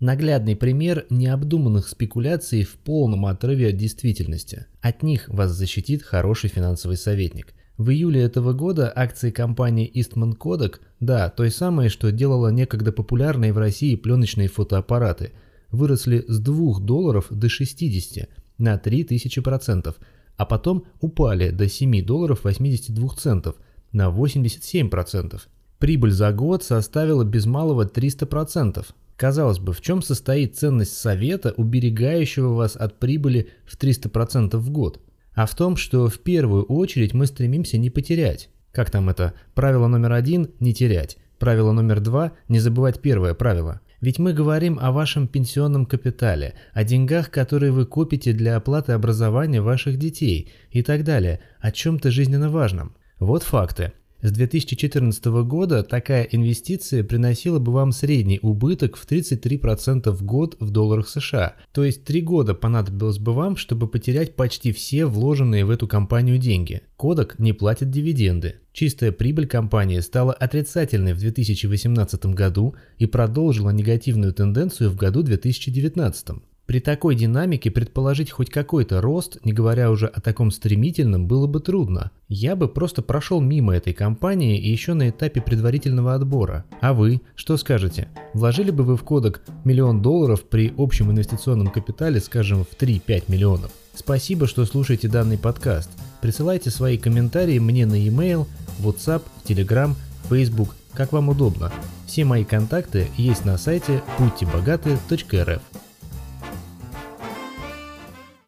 Наглядный пример необдуманных спекуляций в полном отрыве от действительности. От них вас защитит хороший финансовый советник. В июле этого года акции компании Eastman Kodak, да, той самой, что делала некогда популярные в России пленочные фотоаппараты, выросли с 2 долларов до 60 на 3000%, а потом упали до 7 долларов 82 центов на 87%. Прибыль за год составила без малого 300%. Казалось бы, в чем состоит ценность совета, уберегающего вас от прибыли в 300% в год? А в том, что в первую очередь мы стремимся не потерять. Как там это? Правило номер один – не терять. Правило номер два – не забывать первое правило. Ведь мы говорим о вашем пенсионном капитале, о деньгах, которые вы копите для оплаты образования ваших детей и так далее, о чем-то жизненно важном. Вот факты. С 2014 года такая инвестиция приносила бы вам средний убыток в 33% в год в долларах США. То есть 3 года понадобилось бы вам, чтобы потерять почти все вложенные в эту компанию деньги. Кодек не платит дивиденды. Чистая прибыль компании стала отрицательной в 2018 году и продолжила негативную тенденцию в году 2019. При такой динамике предположить хоть какой-то рост, не говоря уже о таком стремительном, было бы трудно. Я бы просто прошел мимо этой компании и еще на этапе предварительного отбора. А вы, что скажете? Вложили бы вы в кодек миллион долларов при общем инвестиционном капитале, скажем, в 3-5 миллионов? Спасибо, что слушаете данный подкаст. Присылайте свои комментарии мне на e-mail, WhatsApp, Telegram, Facebook, как вам удобно. Все мои контакты есть на сайте путебогаты.рф.